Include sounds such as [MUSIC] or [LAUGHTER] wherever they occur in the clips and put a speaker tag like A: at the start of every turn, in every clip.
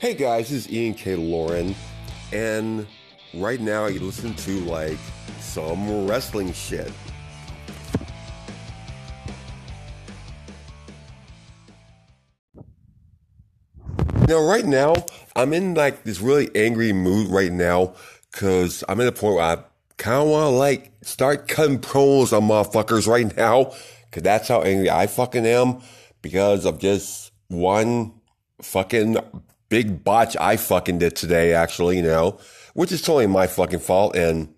A: Hey guys, this is Ian K. Lauren, and right now you listen to like some wrestling shit. Now, right now, I'm in like this really angry mood right now because I'm at a point where I kind of want to like start cutting promos on motherfuckers right now because that's how angry I fucking am because of just one fucking big botch I fucking did today, actually, you know, which is totally my fucking fault. And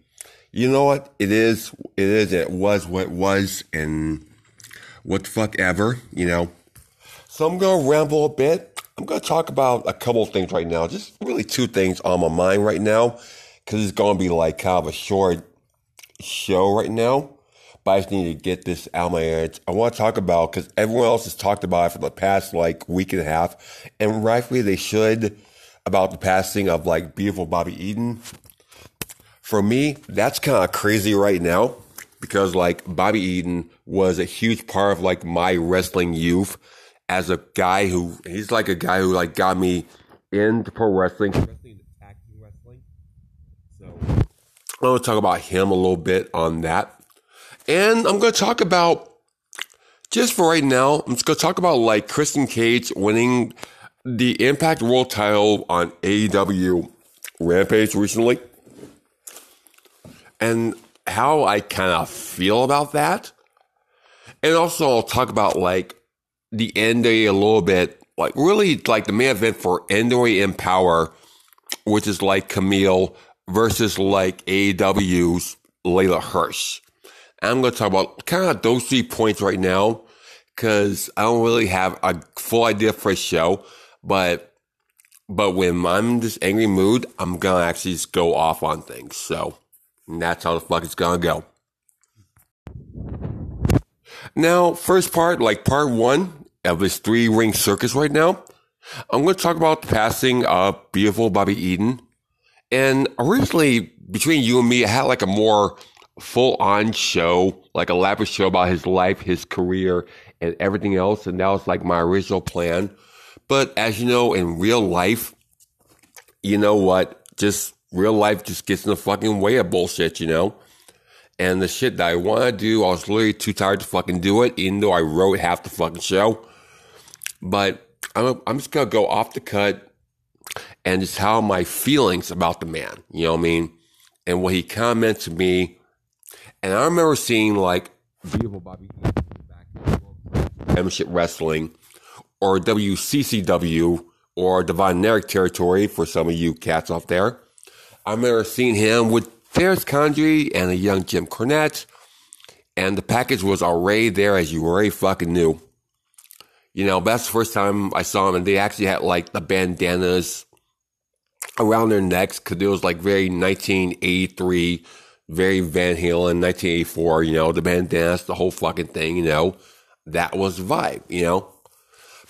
A: you know what? It is, it is, it was what it was, and what the fuck ever, you know. So I'm gonna ramble a bit. I'm gonna talk about a couple things right now, just really two things on my mind right now, because it's gonna be like kind of a short show right now. But I just need to get this out of my head. I want to talk about because everyone else has talked about it for the past like week and a half, and rightfully they should about the passing of like beautiful Bobby Eaton. For me, that's kind of crazy right now because like Bobby Eaton was a huge part of like my wrestling youth as a guy who he's like a guy who like got me into pro wrestling. Wrestling attacking wrestling. So I'm gonna talk about him a little bit on that. And I'm gonna talk about just for right now, I'm just gonna talk about like Christian Cage winning the Impact World title on AEW Rampage recently. And how I kind of feel about that. And also I'll talk about like the NWA a little bit, like really like the main event for NWA Empower, which is like Kamille versus like AEW's Leyla Hirsch. I'm going to talk about kind of those three points right now because I don't really have a full idea for a show, but but when I'm in this angry mood, I'm gonna actually just go off on things. So that's how the fuck it's gonna go. Now, first part, like part one of this three ring circus right now, I'm going to talk about the passing of beautiful Bobby Eaton. And originally, between you and me, I had like a more full on show, like a elaborate show about his life, his career, and everything else. And that was like my original plan. But as you know, in real life, you know what? Just real life just gets in the fucking way of bullshit, you know? And the shit that I want to do, I was literally too tired to fucking do it, even though I wrote half the fucking show. But I'm, I'm just going to go off the cut and just how my feelings about the man, you know what I mean? And what he commented to me. And I remember seeing like beautiful Bobby back in World Championship Wrestling or WCCW or the Von Erich territory for some of you cats off there. I remember seeing him with Dennis Condrey and a young Jim Cornette. And the package was already there as you already fucking knew. You know, that's the first time I saw them, and they actually had like the bandanas around their necks because it was like very 1983, very Van Halen, 1984, you know, the bandanas, the whole fucking thing, you know. That was the vibe, you know.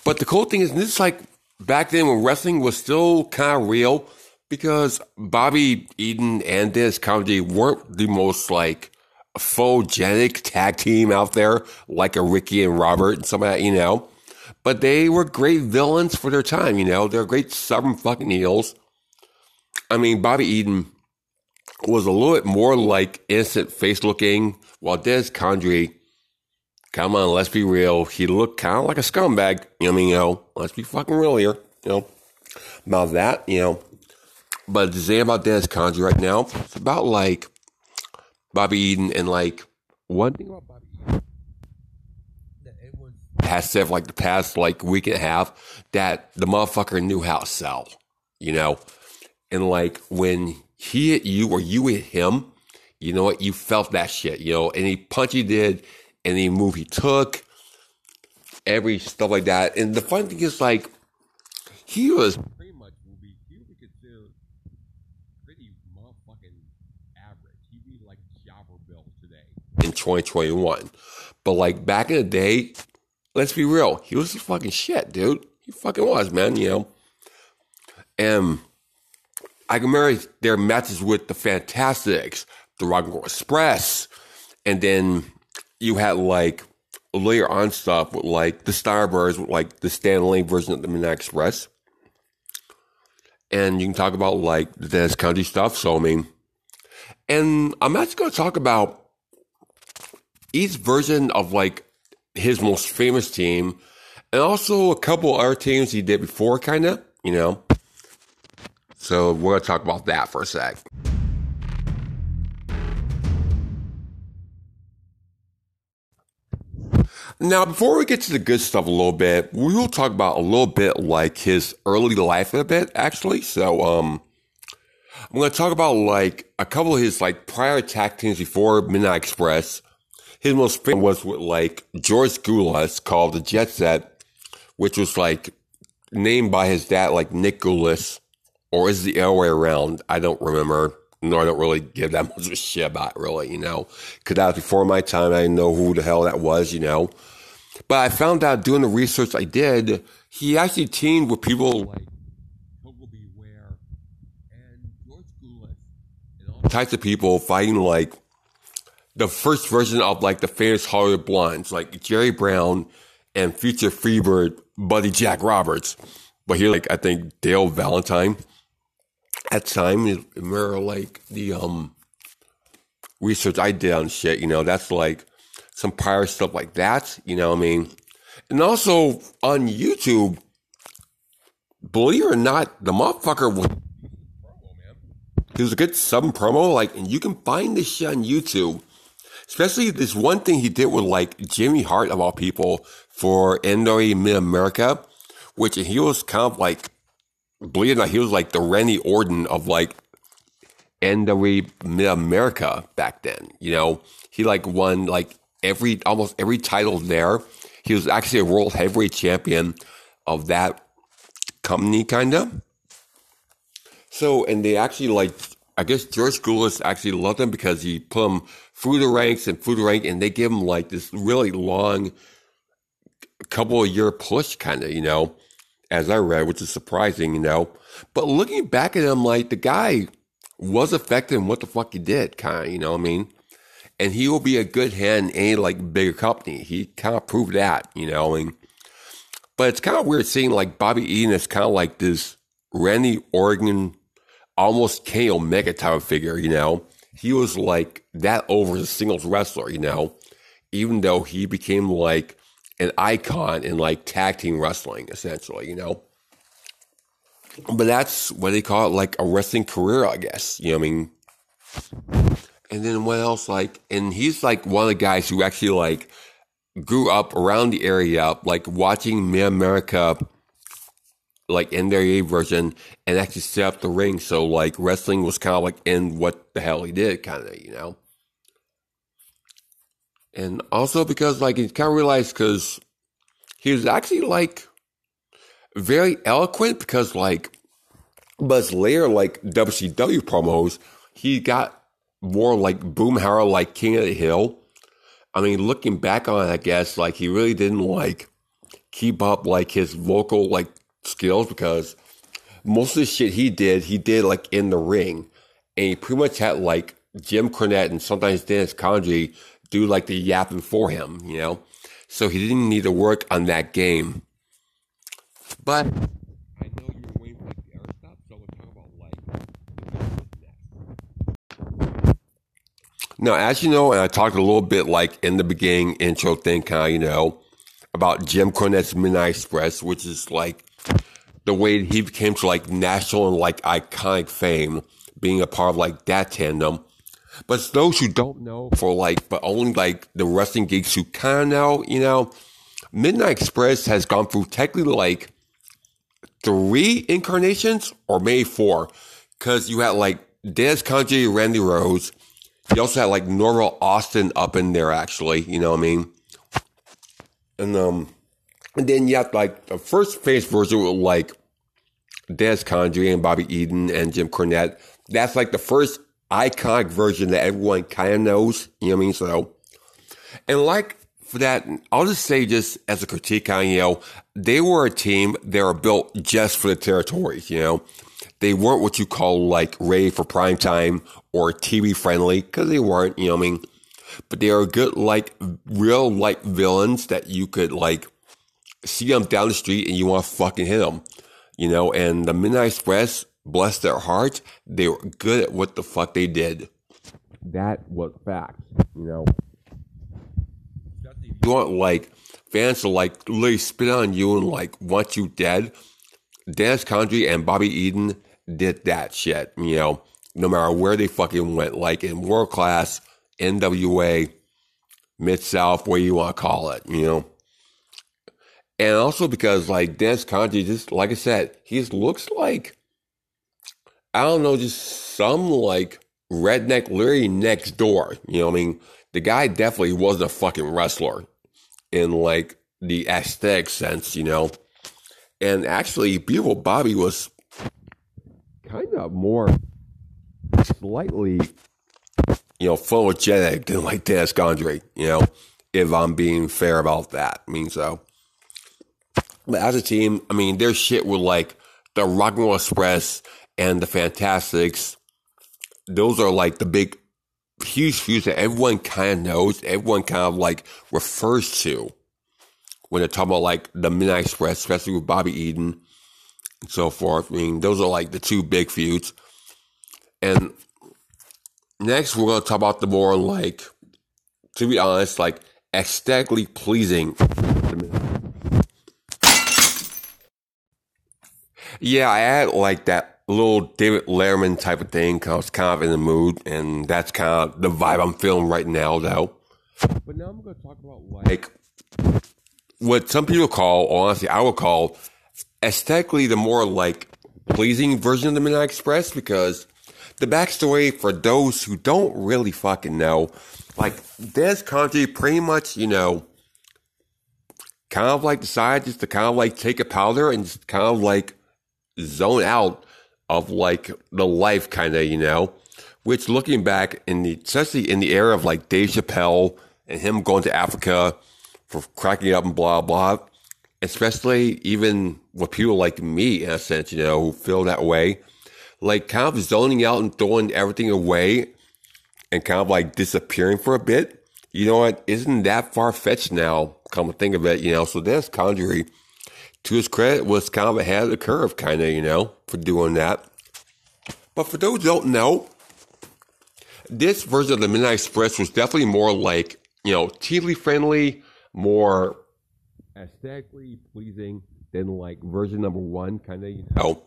A: But the cool thing is, this is like back then when wrestling was still kind of real because Bobby Eaton and Dennis Condrey weren't the most like photogenic tag team out there, like a Ricky and Robert and some of that, you know. But they were great villains for their time, you know. They're great stubborn fucking heels. I mean, Bobby Eaton was a little bit more like innocent face looking, while Dennis Condrey, come on, let's be real, he looked kind of like a scumbag. You know, I mean, you know, let's be fucking real here, you know, about that, you know. But to say about Dennis Condrey right now, it's about like Bobby Eaton and like one thing about Bobby Eaton that has said for like the past like week and a half that the motherfucker knew how to sell, you know, and like when he hit you or you hit him, you know what, you felt that shit, you know, any punch he did, any move he took, every stuff like that. And the funny thing is like he was pretty much would be considered pretty motherfucking average. He'd be like Jobber Bill today in 2021. But like back in the day, let's be real, he was fucking shit, dude. He fucking was, man, you know. And I can remember their matches with the Fantastics, the Rock and Roll Express, and then you had like later on stuff with like the Starbirds, with like the Stan Lane version of the Midnight Express. and you can talk about like the Dennis Condrey stuff. So I mean, and I'm actually going to talk about each version of like his most famous team, and also a couple other teams he did before, kind of, you know. So we're going to talk about that for a sec. Now, before we get to the good stuff a little bit, we will talk about a little bit like his early life a bit, actually. So, um, I'm going to talk about like a couple of his like prior tag teams before Midnight Express. His most famous was with like George Gulas called the Jet Set, which was like named by his dad, like Nick or is the other way around? I don't remember. No, I don't really give that [LAUGHS] much of a shit about it, really, you know, because that was before my time. I didn't know who the hell that was, you know. But I found out doing the research I did, he actually teamed with people like B. Ware and George Gulas and all types of people fighting like the first version of like the famous Hollywood Blondes, like Jerry Brown and future Freebird Buddy Jack Roberts. But here, like I think Dale Valentine at times remember like the um research I did on shit, you know, that's like some prior stuff like that, you know what I mean? And also on YouTube, believe it or not, the motherfucker was he was a good sub promo, like, and you can find this shit on YouTube. Especially this one thing he did with like Jimmy Hart of all people for NWA Mid America, which he was kind of like, believe it or not, he was like the Randy Orton of like NWA America back then. You know, he like won like every almost every title there. He was actually a world heavyweight champion of that company, kind of. So, and they actually like, I guess George Gulas actually loved him because he put him through the ranks and through the rank, and they gave him like this really long, couple of year push, kind of, you know, as I read, which is surprising, you know. But looking back at him, like the guy was effective in what the fuck he did, kind of, you know what I mean? and he will be a good hand in any like bigger company. He kind of proved that, you know. Mean, but it's kind of weird seeing like Bobby Eaton is kind of like this Randy Orton, almost Kenny Omega type of figure, you know. He was like that over as a singles wrestler, you know, even though he became like an icon in like tag team wrestling, essentially, you know. But that's what they call it, like a wrestling career, I guess. You know, I mean, and then what else? Like, and he's like one of the guys who actually like grew up around the area, like watching Mid America, like in their version, and actually set up the ring. So like wrestling was kind of like in what the hell he did, kind of, you know. And also because like he kind of realized because he was actually like very eloquent because like, but later like WCW promos, he got more like Boomhauer, like King of the Hill. I mean, looking back on it, I guess like he really didn't like keep up like his vocal like skills because most of the shit he did, he did like in the ring, and he pretty much had like Jim Cornette and sometimes Dennis Condrey do like the yapping for him, you know. So he didn't need to work on that game. But I know you're way back there, stop talking about life. Now, as you know, and I talked a little bit like in the beginning intro thing, kind of, you know, about Jim Cornette's Midnight Express, which is like the way he became to like national and like iconic fame, being a part of like that tandem. But those who don't know for like, but only like the wrestling geeks who kind of know, you know, Midnight Express has gone through technically like three incarnations or maybe four. Cause you had like Dennis Condrey, Randy Rose, you also had like Norvell Austin up in there, actually. You know what I mean? And um, and then you have like the first phase version with like Dennis Condrey and Bobby Eaton and Jim Cornette. That's like the first iconic version that everyone kind of knows. You know what I mean? So, and like for that, I'll just say just as a critique on, you know, they were a team. They were built just for the territories, you know they weren't what you call like ready for prime time or TV friendly because they weren't, you know what I mean? But they are good, like real like villains that you could like see them down the street and you want to fucking hit them, you know? And the Midnight Express bless their hearts, they were good at what the fuck they did. That was fact, you know. You want like fans to like literally spit on you and like want you dead. Dennis Condrey and Bobby Eaton did that shit, you know, no matter where they fucking went, like in world class, NWA, Mid South, where you want to call it, you know. And also because like Dennis Condrey, just like I said, he just looks like I don't know, just some like redneck Larry next door. You know I mean? The guy definitely wasn't a fucking wrestler in like the aesthetic sense, you know. And actually, Beautiful Bobby was kind of more slightly, you know, photogenic than like Dennis Condrey, you know, if I'm being fair about that. I mean, so. But as a team, I mean, their shit with like the Rock and Roll Express and the Fantastics. Those are like the big, huge feuds that everyone kind of knows, everyone kind of like refers to when they're talking about like the Midnight Express, especially with Bobby Eaton and so forth. I mean, those are like the two big feuds. And next, we're going to talk about the more like, to be honest, like aesthetically pleasing. Yeah, I had like that little David Letterman type of thing because I was kind of in the mood, and that's kind of the vibe I'm feeling right now, though. But now I'm going to talk about like what some people call, or honestly, I would call aesthetically the more like pleasing version of the Midnight Express because the backstory for those who don't really fucking know, like Dennis Condrey pretty much, you know, kind of like decided just to kind of like take a powder and just kind of like zone out of like the life kind of, you know, which looking back in the, especially in the era of like Dave Chappelle and him going to Africa for cracking up and blah, blah, especially even with people like me, in a sense, you know, who feel that way, like kind of zoning out and throwing everything away and kind of like disappearing for a bit. You know what? Isn't that far fetched now? Come to think of it, you know. So that's Condrey to his credit, was kind of ahead of the curve, kind of, you know, for doing that. But for those who don't know, this version of the Midnight Express was definitely more like, you know, TV friendly, more aesthetically pleasing than like version number one, kind of, you know.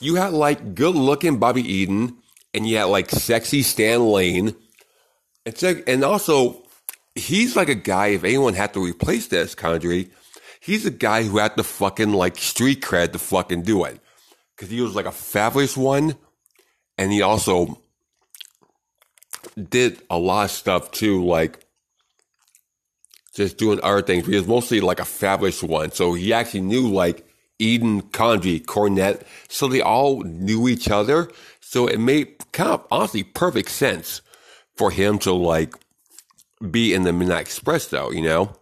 A: You had like good looking Bobby Eaton, and you had like sexy Stan Lane. It's like, and also, he's like a guy, if anyone had to replace this, Condrey, he's a guy who had the fucking like street cred to fucking do it. Cause he was like a fabulous one. And he also did a lot of stuff too, like just doing other things. He was mostly like a fabulous one. So he actually knew like Eaton, Condrey, Cornette. So they all knew each other. So it made kind of honestly perfect sense for him to like be in the Midnight Express though, you know?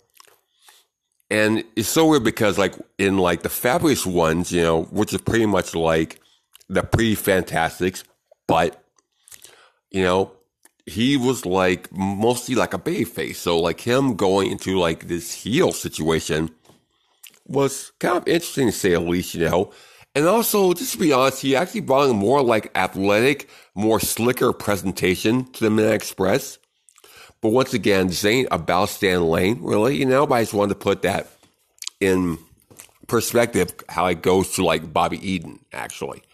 A: And it's so weird because like in like the fabulous ones, you know, which is pretty much like the pre fantastics, but you know, he was like mostly like a baby face. So like him going into like this heel situation was kind of interesting to say the least, you know. And also, just to be honest, he actually brought a more like athletic, more slicker presentation to the Midnight Express. But once again, this ain't about Stan Lane, really, you know, but I just wanted to put that in perspective how it goes to like Bobby Eaton, actually.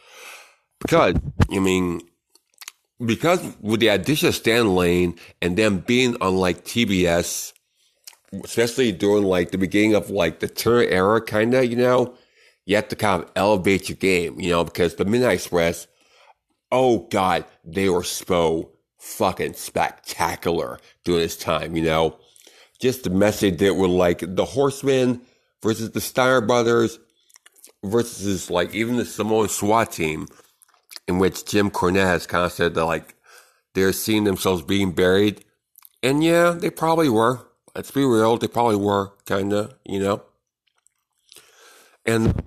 A: Because, I mean, because with the addition of Stan Lane and them being on like TBS, especially during like the beginning of like the Turner era, kind of, you know, you have to kind of elevate your game, you know, because the Midnight Express, oh God, they were so fucking spectacular during this time, you know. Just the message that were like the Horsemen versus the Steiner brothers versus like even the Samoan SWAT team, in which Jim Cornette has kind of said that like they're seeing themselves being buried. And yeah, they probably were. Let's be real, they probably were, kind of, you know. And,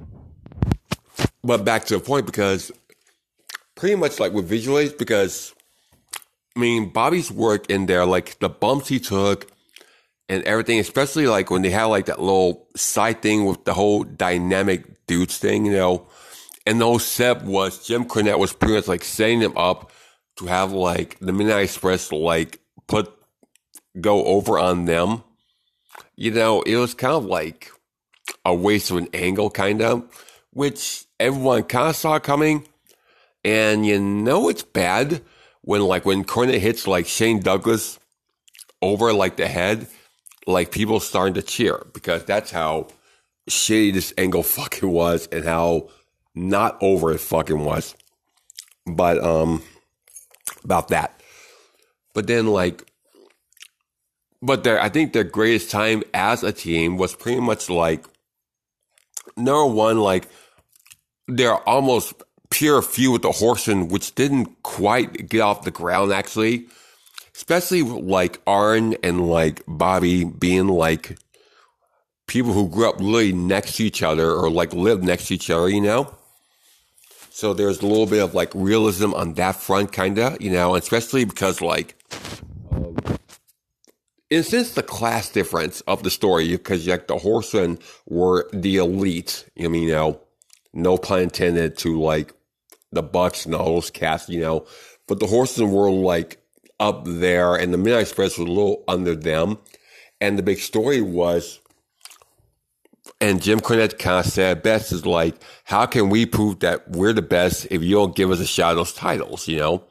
A: but back to the point because pretty much like with visuals, because I mean, Bobby's work in there, like the bumps he took and everything, especially like when they had like that little side thing with the whole dynamic dudes thing, you know, And the whole setup was Jim Cornette was pretty much like setting them up to have like the Midnight Express like put go over on them. You know, it was kind of like a waste of an angle, kind of, which everyone kind of saw coming. And you know it's bad when like when Cornette hits like Shane Douglas over like the head, like people starting to cheer because that's how shitty this angle fucking was and how not over it fucking was. But um about that. But then like but their I think their greatest time as a team was pretty much like number one, like they're almost pure feud with the Horsemen, which didn't quite get off the ground actually. Especially like Arn and like Bobby being like people who grew up literally next to each other or like lived next to each other, you know? So there's a little bit of like realism on that front, kinda, you know, especially because like, um, in the class difference of the story, because like the Horsemen were the elite, you know, no pun intended to like the Bucks and all those cats, you know, but the horses were like up there and the Midnight Express was a little under them. And the big story was and Jim Cornette kind of said best is like, how can we prove that we're the best if you don't give us a shot of those titles, you know?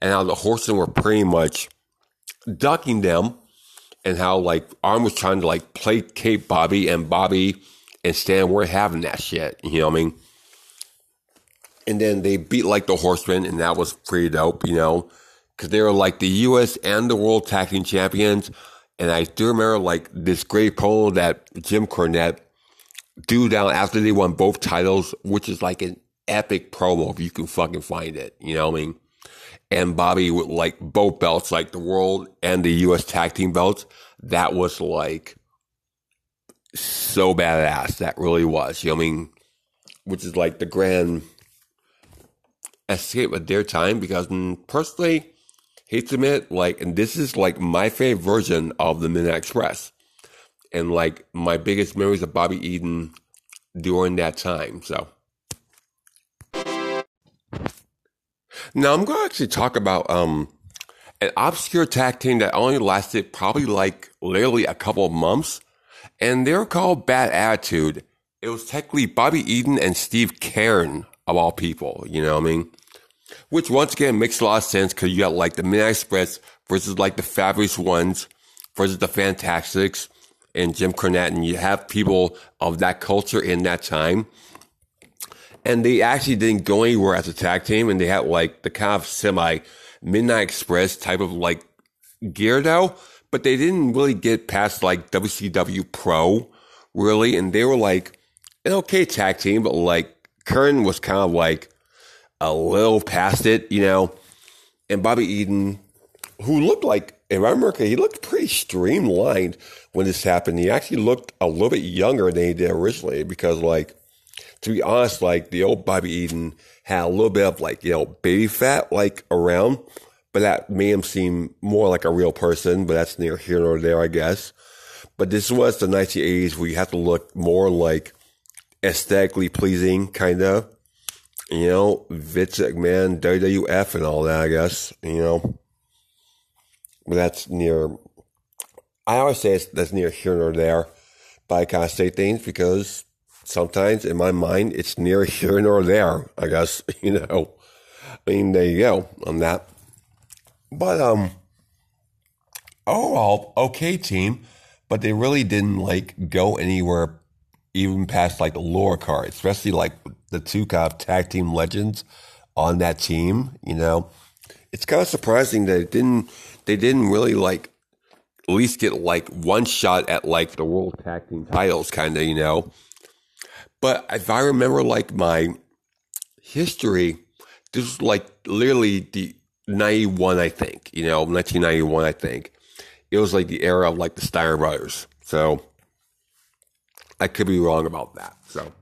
A: And how the horses were pretty much ducking them and how like Arn was trying to like placate Bobby and Bobby and Stan were having that shit, you know what I mean? And then they beat like the Horsemen and that was pretty dope, you know? Cause they were like the US and the World Tag Team Champions. And I do remember like this great poll that Jim Cornette do down after they won both titles, which is like an epic promo if you can fucking find it. You know what I mean? And Bobby with like both belts, like the world and the US tag team belts. That was like so badass. That really was. You know I mean? Which is like the grand escape of their time because mm, personally, hate to admit, like, and this is like my favorite version of the Midnight Express and like my biggest memories of Bobby Eaton during that time. So now I'm going to actually talk about um an obscure tag team that only lasted probably like literally a couple of months, and they're called Bad Attitude. It was technically Bobby Eaton and Steve Keirn of all people. You know what I mean? Which once again makes a lot of sense because you got like the Midnight Express versus like the Fabulous Ones versus the Fantastics and Jim Cornette, and you have people of that culture in that time. And they actually didn't go anywhere as a tag team, and they had like the kind of semi Midnight Express type of like gear though, but they didn't really get past like WCW Pro, really, and they were like an okay tag team, but like Keirn was kind of like a little past it, you know, and Bobby Eaton, who looked like if I remember, he looked pretty streamlined when this happened. He actually looked a little bit younger than he did originally because, like, to be honest, like the old Bobby Eaton had a little bit of like, you know, baby fat like around, but that made him seem more like a real person, but that's near here nor there, I guess. But this was the 1980s where you have to look more like aesthetically pleasing, kind of. You know, Vince McMahon, WWF, and all that, I guess, you know. But that's near, I always say that's near here nor there, but I kind of say things because sometimes in my mind it's near [LAUGHS] here nor there, I guess, [LAUGHS] you know. I mean, there you go on that. But, um, overall, okay team, but they really didn't like go anywhere even past like the lower card, especially like the two kind of tag team legends on that team, you know. It's kind of surprising that it didn't they didn't really like at least get like one shot at like the world tag team titles, kind of, you know. But if I remember like my history, this was like literally the 91, I think, you know, 1991, I think. It was like the era of like the Steiner brothers. So I could be wrong about that. So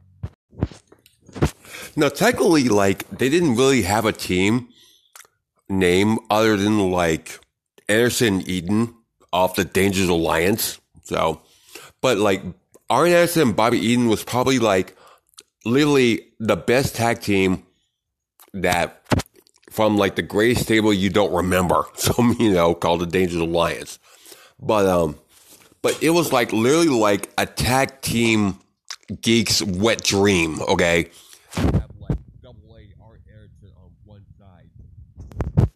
A: now, technically, like they didn't really have a team name other than like Anderson Eaton off the Dangerous Alliance. So, but like Arn Anderson and Bobby Eaton was probably like literally the best tag team that from like the gray stable you don't remember. [LAUGHS] So, you know, called the Dangerous Alliance. But, um, but it was like literally like a tag team geek's wet dream, okay?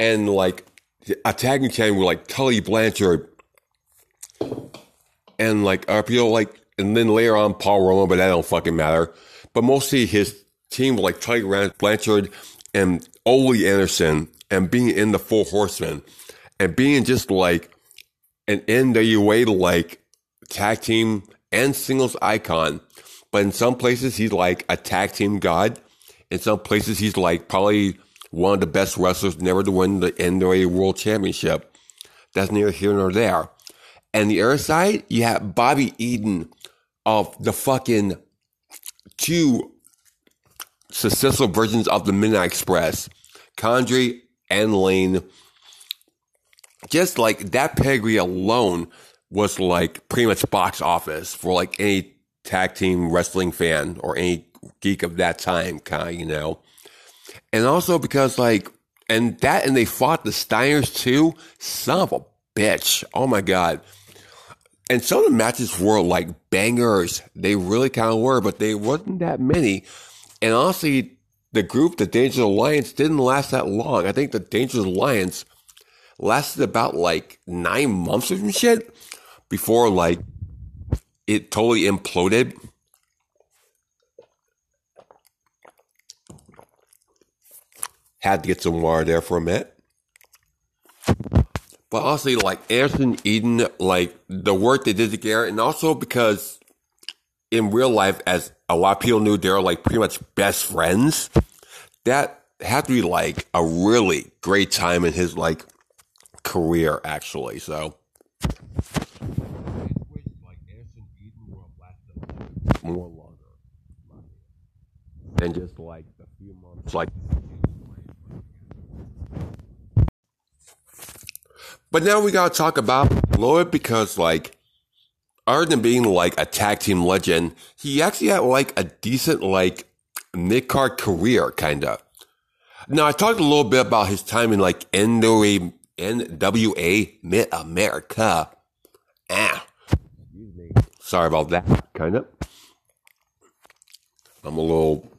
A: And like a tagging team with like Tully Blanchard and like people like, and then later on Paul Roma, but that don't fucking matter. But mostly his team were like Tully Blanchard and Ole Anderson and being in the Four Horsemen and being just like an NWA like tag team and singles icon. But in some places, he's like a tag team god. In some places, he's like probably one of the best wrestlers never to win the NWA World Championship. That's neither here nor there. And the other side, you have Bobby Eaton of the fucking two successful versions of the Midnight Express, Condrey and Lane. Just like that pedigree alone was like pretty much box office for like any tag team wrestling fan or any geek of that time, kind of, you know. And also because like, and that, and they fought the Steiners too. Son of a bitch. Oh my God. And some of the matches were like bangers. They really kind of were, but they wasn't that many. And honestly, the group, the Dangerous Alliance, didn't last that long. I think the Dangerous Alliance lasted about like nine months or some shit before like it totally imploded. Had to get some water there for a minute. But honestly, like Anderson Eaton, like the work they did together, and also because in real life, as a lot of people knew, they're like pretty much best friends. That had to be like a really great time in his like career, actually. So. More longer than just like a few months, like. But now we gotta talk about Lloyd because like other than being like a tag team legend, he actually had like a decent like mid card career, kinda. Now I talked a little bit about his time in like NWA, NWA Mid America. Ah, sorry about that, kinda. I'm a little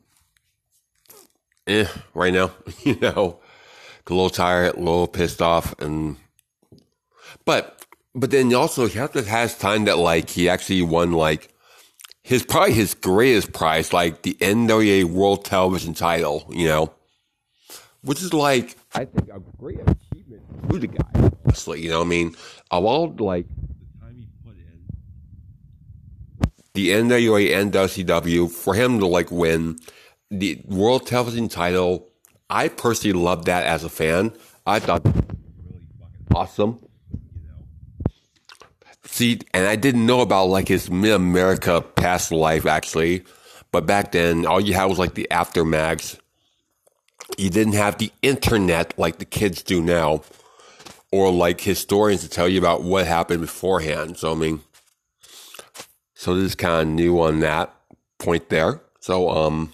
A: eh right now, [LAUGHS] you know, a little tired, a little pissed off, and but but then also he also has time that like he actually won like his probably his greatest prize, like the NWA World Television title, you know, which is like I think a great achievement to the guy. Honestly, you know, I mean, of all like the time he put in, the NWA and WCW for him to like win the World Television title, I personally loved that as a fan. I thought really fucking awesome. See, and I didn't know about like his Mid America past life actually, but back then all you had was like the aftermaths. You didn't have the internet like the kids do now, or like historians to tell you about what happened beforehand. So I mean, so this is kind of new on that point there. So um,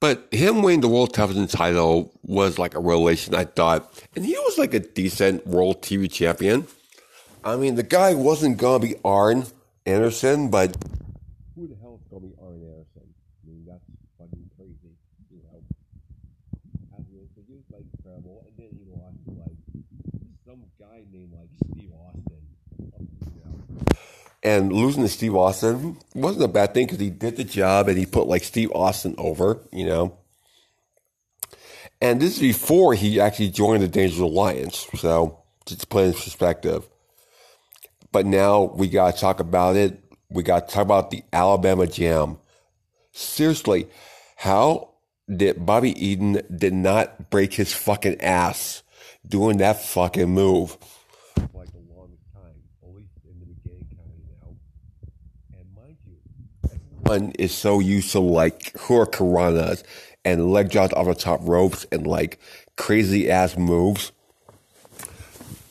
A: but him winning the world television title was like a revelation. I thought, and he was like a decent world TV champion. I mean, the guy wasn't going to be Arn Anderson, but who the hell is going to be Arn Anderson? I mean, that's fucking crazy, you know. So he was like incredible, and then he lost to like some guy named like Steve Austin. You know? And losing to Steve Austin wasn't a bad thing because he did the job and he put like Steve Austin over, you know. And this is before he actually joined the Dangerous Alliance. So, just to put in perspective. But now we got to talk about it. We got to talk about the Alabama Jam. Seriously, how did Bobby Eaton did not break his fucking ass doing that fucking move? Like the longest time, at least in the beginning, kind of now. And mind you, everyone is so used to like hurricanranas and leg drops off the top ropes and like crazy ass moves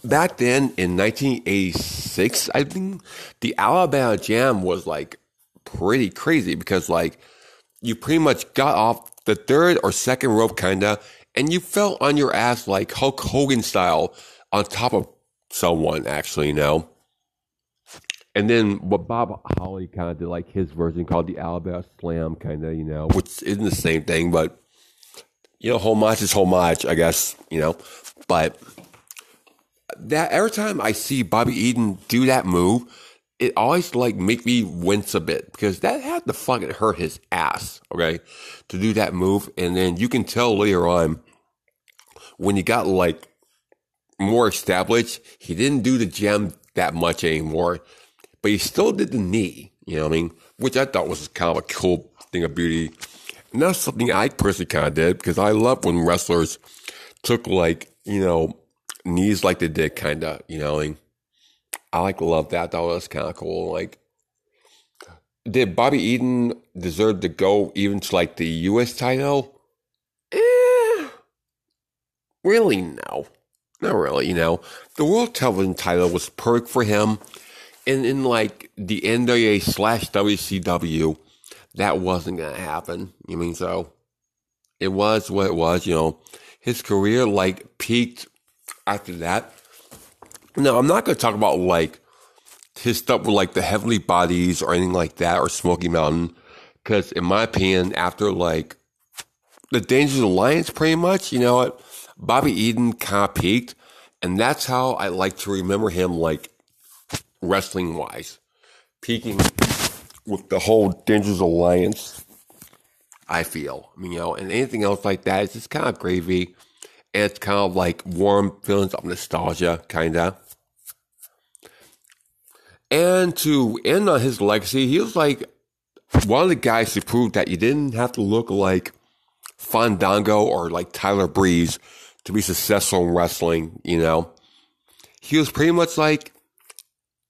A: back then in 1986, I think the Alabama Jam was like pretty crazy because like you pretty much got off the third or second rope kinda, and you fell on your ass like Hulk Hogan style on top of someone actually, you know. And then what Bob Holly kind of did, like his version called the Alabama Slam, kind of, you know, which isn't the same thing, but you know, homage is homage, I guess, you know. But that every time I see Bobby Eaton do that move, it always like make me wince a bit because that had to fucking hurt his ass, okay, to do that move. And then you can tell later on when he got like more established, he didn't do the jam that much anymore, but he still did the knee, you know what I mean? Which I thought was kind of a cool thing of beauty. And that's something I personally kind of did because I love when wrestlers took like, you know, knees like the dick kind of, you know, I like love that. That was kind of cool. Like, did Bobby Eaton deserve to go even to like the U.S. title? Eh, really, no. Not really, you know. The World Television title was perfect for him. And in like the NWA slash WCW, that wasn't to happen. You mean so? It was what it was, you know. His career like peaked after that. No, I'm not going to talk about like his stuff with like the Heavenly Bodies or anything like that or Smoky Mountain. Because in my opinion, after like the Dangerous Alliance, pretty much, you know what? Bobby Eaton kind of peaked. And that's how I like to remember him, like wrestling wise, peaking with the whole Dangerous Alliance. I feel, you know, and anything else like that is just kind of gravy. It's kind of like warm feelings of nostalgia, kind of. And to end on his legacy, he was like one of the guys who proved that you didn't have to look like Fandango or like Tyler Breeze to be successful in wrestling, you know. He was pretty much like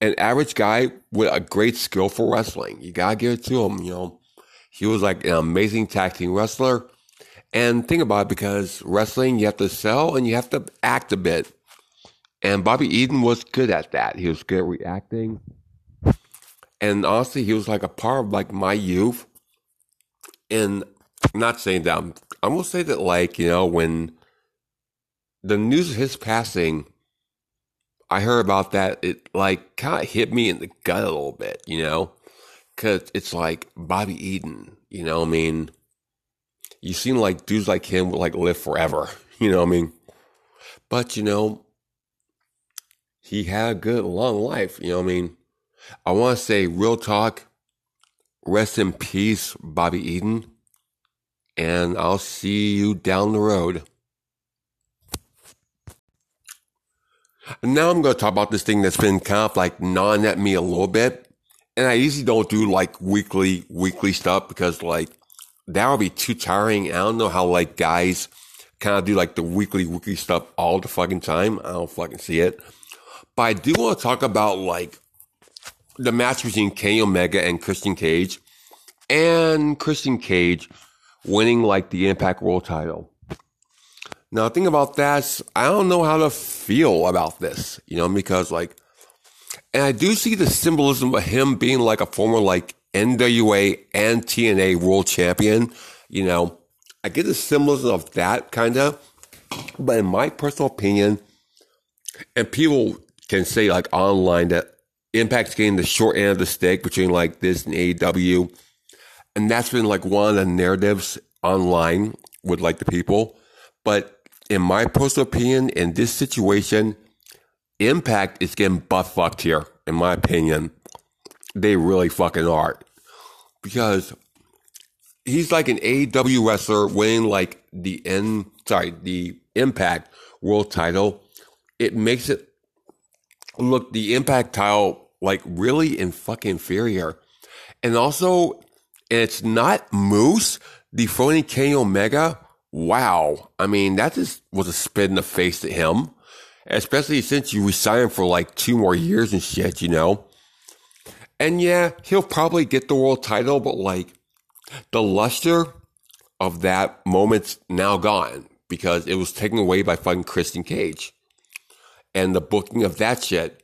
A: an average guy with a great skill for wrestling. You gotta give it to him, you know. He was like an amazing tag team wrestler. And think about it because wrestling, you have to sell and you have to act a bit. And Bobby Eaton was good at that. He was good at reacting. And honestly, he was like a part of like my youth. And I'm not saying that I'm, I'm gonna say that like, you know, when the news of his passing, I heard about that, it like kind of hit me in the gut a little bit, you know? Cause it's like Bobby Eaton, you know, I mean, you seem like dudes like him would like live forever, [LAUGHS] you know, what I mean, but you know, he had a good long life. You know what I mean? I want to say real talk. Rest in peace, Bobby Eaton. And I'll see you down the road. Now I'm going to talk about this thing that's been kind of like gnawing at me a little bit. And I usually don't do like weekly, weekly stuff because like that would be too tiring. I don't know how like guys kind of do like the weekly, weekly stuff all the fucking time. I don't fucking see it. But I do want to talk about like the match between Kenny Omega and Christian Cage, and Christian Cage winning like the Impact World Title. Now, the thing about that, I don't know how to feel about this, you know, because like, and I do see the symbolism of him being like a former like NWA and TNA world champion. You know, I get the symbolism of that kind of, but in my personal opinion, and people can say like online that Impact's getting the short end of the stick between like this and AEW. And that's been like one of the narratives online with like the people. But in my personal opinion, in this situation, Impact is getting butt fucked here, in my opinion. They really fucking are. Because he's like an AEW wrestler winning like the N sorry, the Impact world title. It makes it look the impact title like really in fucking inferior. And also, it's not Moose dethroning Kenny Omega. Wow. I mean, that just was a spit in the face to him. Especially since you resigned for like two more years and shit, you know? And yeah, he'll probably get the world title, but like the luster of that moment's now gone because it was taken away by fucking Christian Cage and the booking of that shit.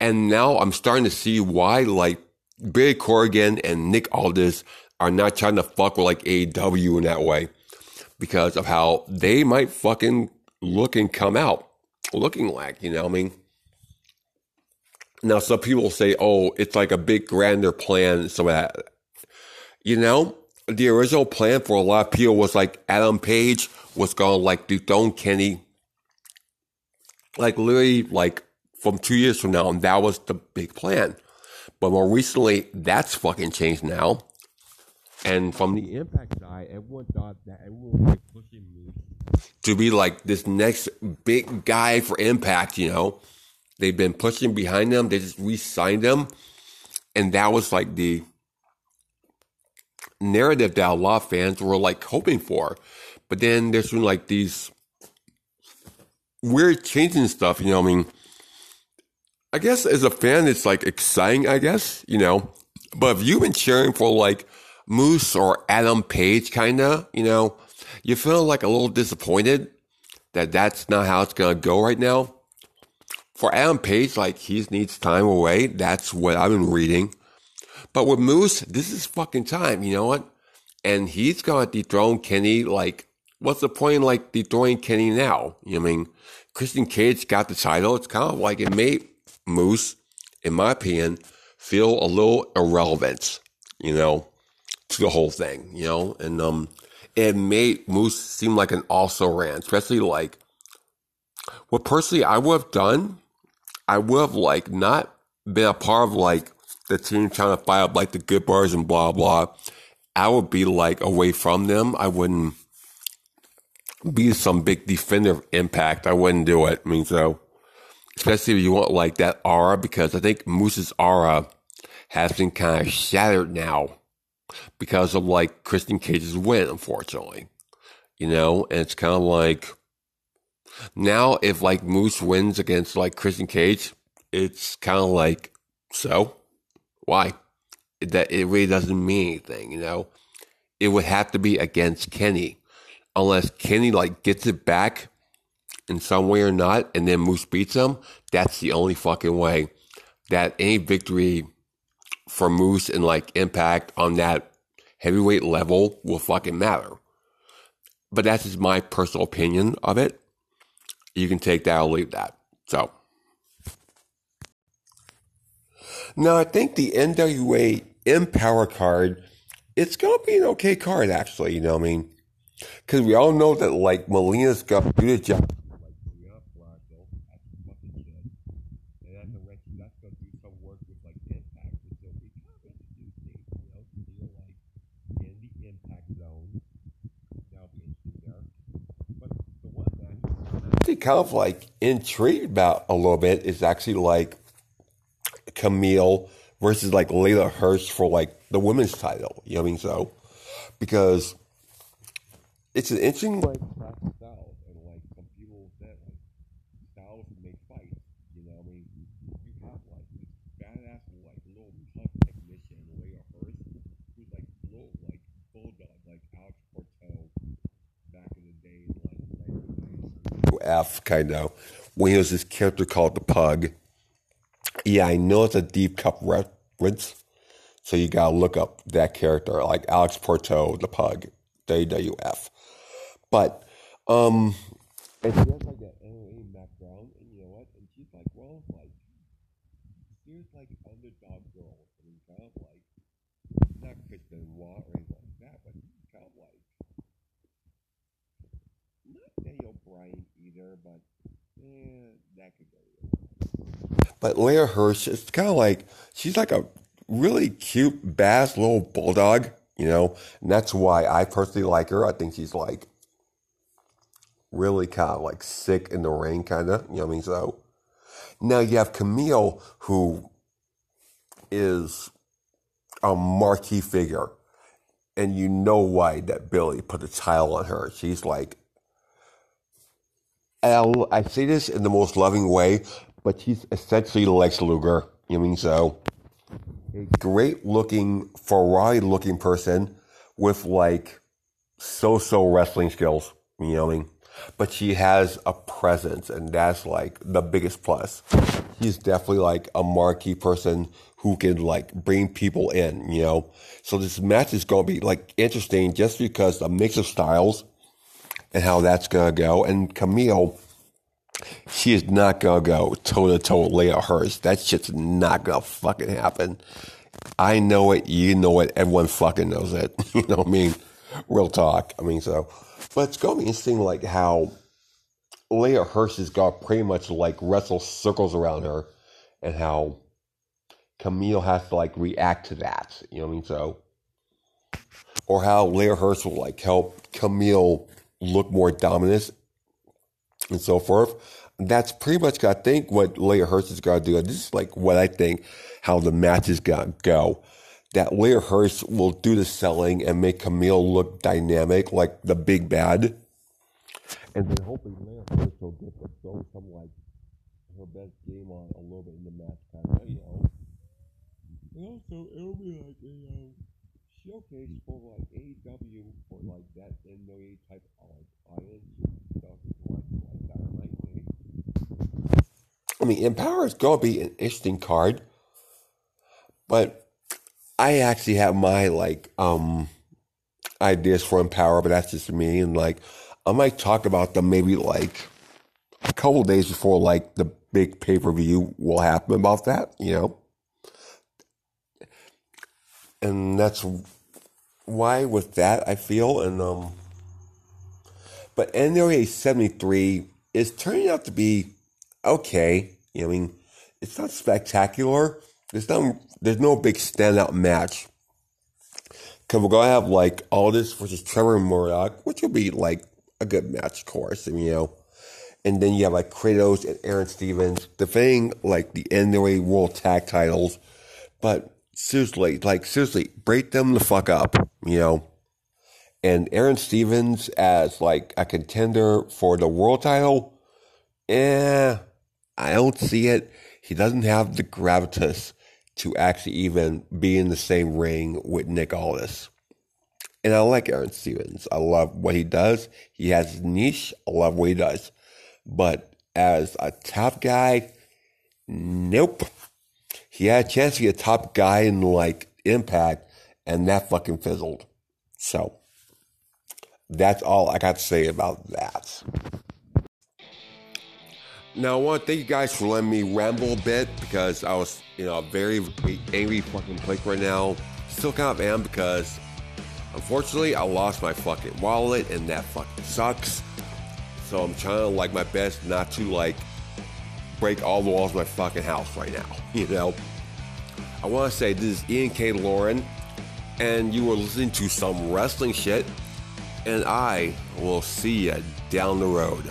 A: And now I'm starting to see why, like, Billy Corgan and Nick Aldis are not trying to fuck with like AEW in that way because of how they might fucking look and come out looking like, you know I mean? Now, some people say, oh, it's like a big grander plan, some of that. You know, the original plan for a lot of people was like Adam Page was going to like dethrone Kenny, like literally like from two years from now, and that was the big plan. But more recently, that's fucking changed now. And from the Impact side, everyone thought that everyone was pushing me to be like this next big guy for Impact, you know. They've been pushing behind them. They just re-signed them. And that was like the narrative that a lot of fans were like hoping for. But then there's been like these weird changing stuff, you know. I mean, I guess as a fan, it's like exciting, I guess, you know. But if you've been cheering for like Moose or Adam Page, kind of, you know, you feel like a little disappointed that that's not how it's going to go right now. For Adam Page, like he needs time away. That's what I've been reading. But with Moose, this is fucking time. You know what? And he's to dethrone Kenny. Like, what's the point in like dethroning Kenny now? You know I mean? Christian Cage got the title. It's kind of like it made Moose, in my opinion, feel a little irrelevant, you know, to the whole thing, you know, and, um, it made Moose seem like an also ran, especially like what personally I would have done. I would have like not been a part of like the team trying to fight up like the good bars and blah blah. I would be like away from them. I wouldn't be some big defender of impact. I wouldn't do it. I mean, so especially if you want like that aura, because I think Moose's aura has been kind of shattered now because of like Christian Cage's win, unfortunately. You know, and it's kind of like now if like Moose wins against like Christian Cage, it's kind of like so why that it really doesn't mean anything. You know, it would have to be against Kenny unless Kenny like gets it back in some way or not, and then Moose beats him. That's the only fucking way that any victory for Moose and like impact on that heavyweight level will fucking matter. But that's just my personal opinion of it. You can take that or leave that. So. Now, I think the NWA Empower card, it's going to be an okay card, actually. You know what I mean? Because we all know that, like, Melina's got to do the job kind of like intrigued about a little bit is actually like Kamille versus like Leyla Hirsch for like the women's title. You know what I mean? So because it's an interesting like some people that like styles make fights. You know what I mean? You have like this badass like little tough technician Leyla Hirsch who's like little like bulldog like Alex Porteau back in the day F kind of when he was this character called the Pug yeah, I know it's a deep cup reference, so you gotta look up that character, like Alex Porteau, the pug, WWF. But, um, and she has like an MMA background, and you know what? And she's like, well, like, she's like underdog girl, mean, kind of like, not Chris Benoit or anything like that, but kind of like, not Daniel but, eh, that could go but Leyla Hirsch, it's kind of like, she's like a really cute, bass little bulldog, you know, and that's why I personally like her. I think she's like really kind of like sick in the rain, kind of, you know what I mean? So now you have Kamille, who is a marquee figure. And you know why that Billy put a title on her. She's like, I say this in the most loving way but he's essentially Lex Luger. I mean so? A great looking, Ferrari looking person with like so so wrestling skills. You know what I mean? But she has a presence, and that's like the biggest plus. He's definitely like a marquee person who can like bring people in, you know. So this match is going to be like interesting just because a mix of styles and how that's going to go. And Kamille, she is not going to go toe to toe with Leyla Hirsch. That shit's not going to fucking happen. I know it. You know it. Everyone fucking knows it. [LAUGHS] you know what I mean? Real talk. I mean, so, but it's going to be interesting, like how Leyla Hirsch has got pretty much like wrestle circles around her and how Kamille has to like react to that. You know what I mean? So, or how Leyla Hirsch will like help Kamille look more dominant and so forth. That's pretty much, I think, what Leyla Hirsch is going to do. This is like what I think how the match is going to go. That Leyla Hirsch will do the selling and make Kamille look dynamic, like the big bad. And then hopefully Leyla Hirsch will get to throw some like her best game on a little bit in the match, kind of, you know. And also, it'll be like a um, showcase for like AEW for like that NWA type of like stuff like, like that. Like, I mean, Empower is going to be an interesting card, but I actually have my like um ideas for Empower, but that's just me. And like, I might talk about them maybe like a couple days before like the big pay per view will happen about that, you know and that's why with that I feel and um but NWA 73 is turning out to be okay. You know, I mean, it's not spectacular. There's no there's no big standout match. Cause we're gonna have like Aldis versus Trevor Murdoch, which will be like a good match, of course, and you know. And then you have like Kratos and Aron Stevens defending like the NWA World Tag titles. But seriously, like seriously, break them the fuck up, you know. And Aron Stevens as like a contender for the world title, eh, I don't see it. He doesn't have the gravitas to actually even be in the same ring with Nick Aldis. And I like Aron Stevens. I love what he does. He has niche. I love what he does. But as a top guy, nope. He had a chance to be a top guy in like Impact, and that fucking fizzled. So that's all I got to say about that. Now I want to thank you guys for letting me ramble a bit because I was, you know, a very angry fucking place right now. Still kind of am because unfortunately I lost my fucking wallet and that fucking sucks. So I'm trying to like my best not to like break all the walls of my fucking house right now. [LAUGHS] You know, I want to say this is Ian K. Lauren, and you were listening to some wrestling shit, and I will see you down the road.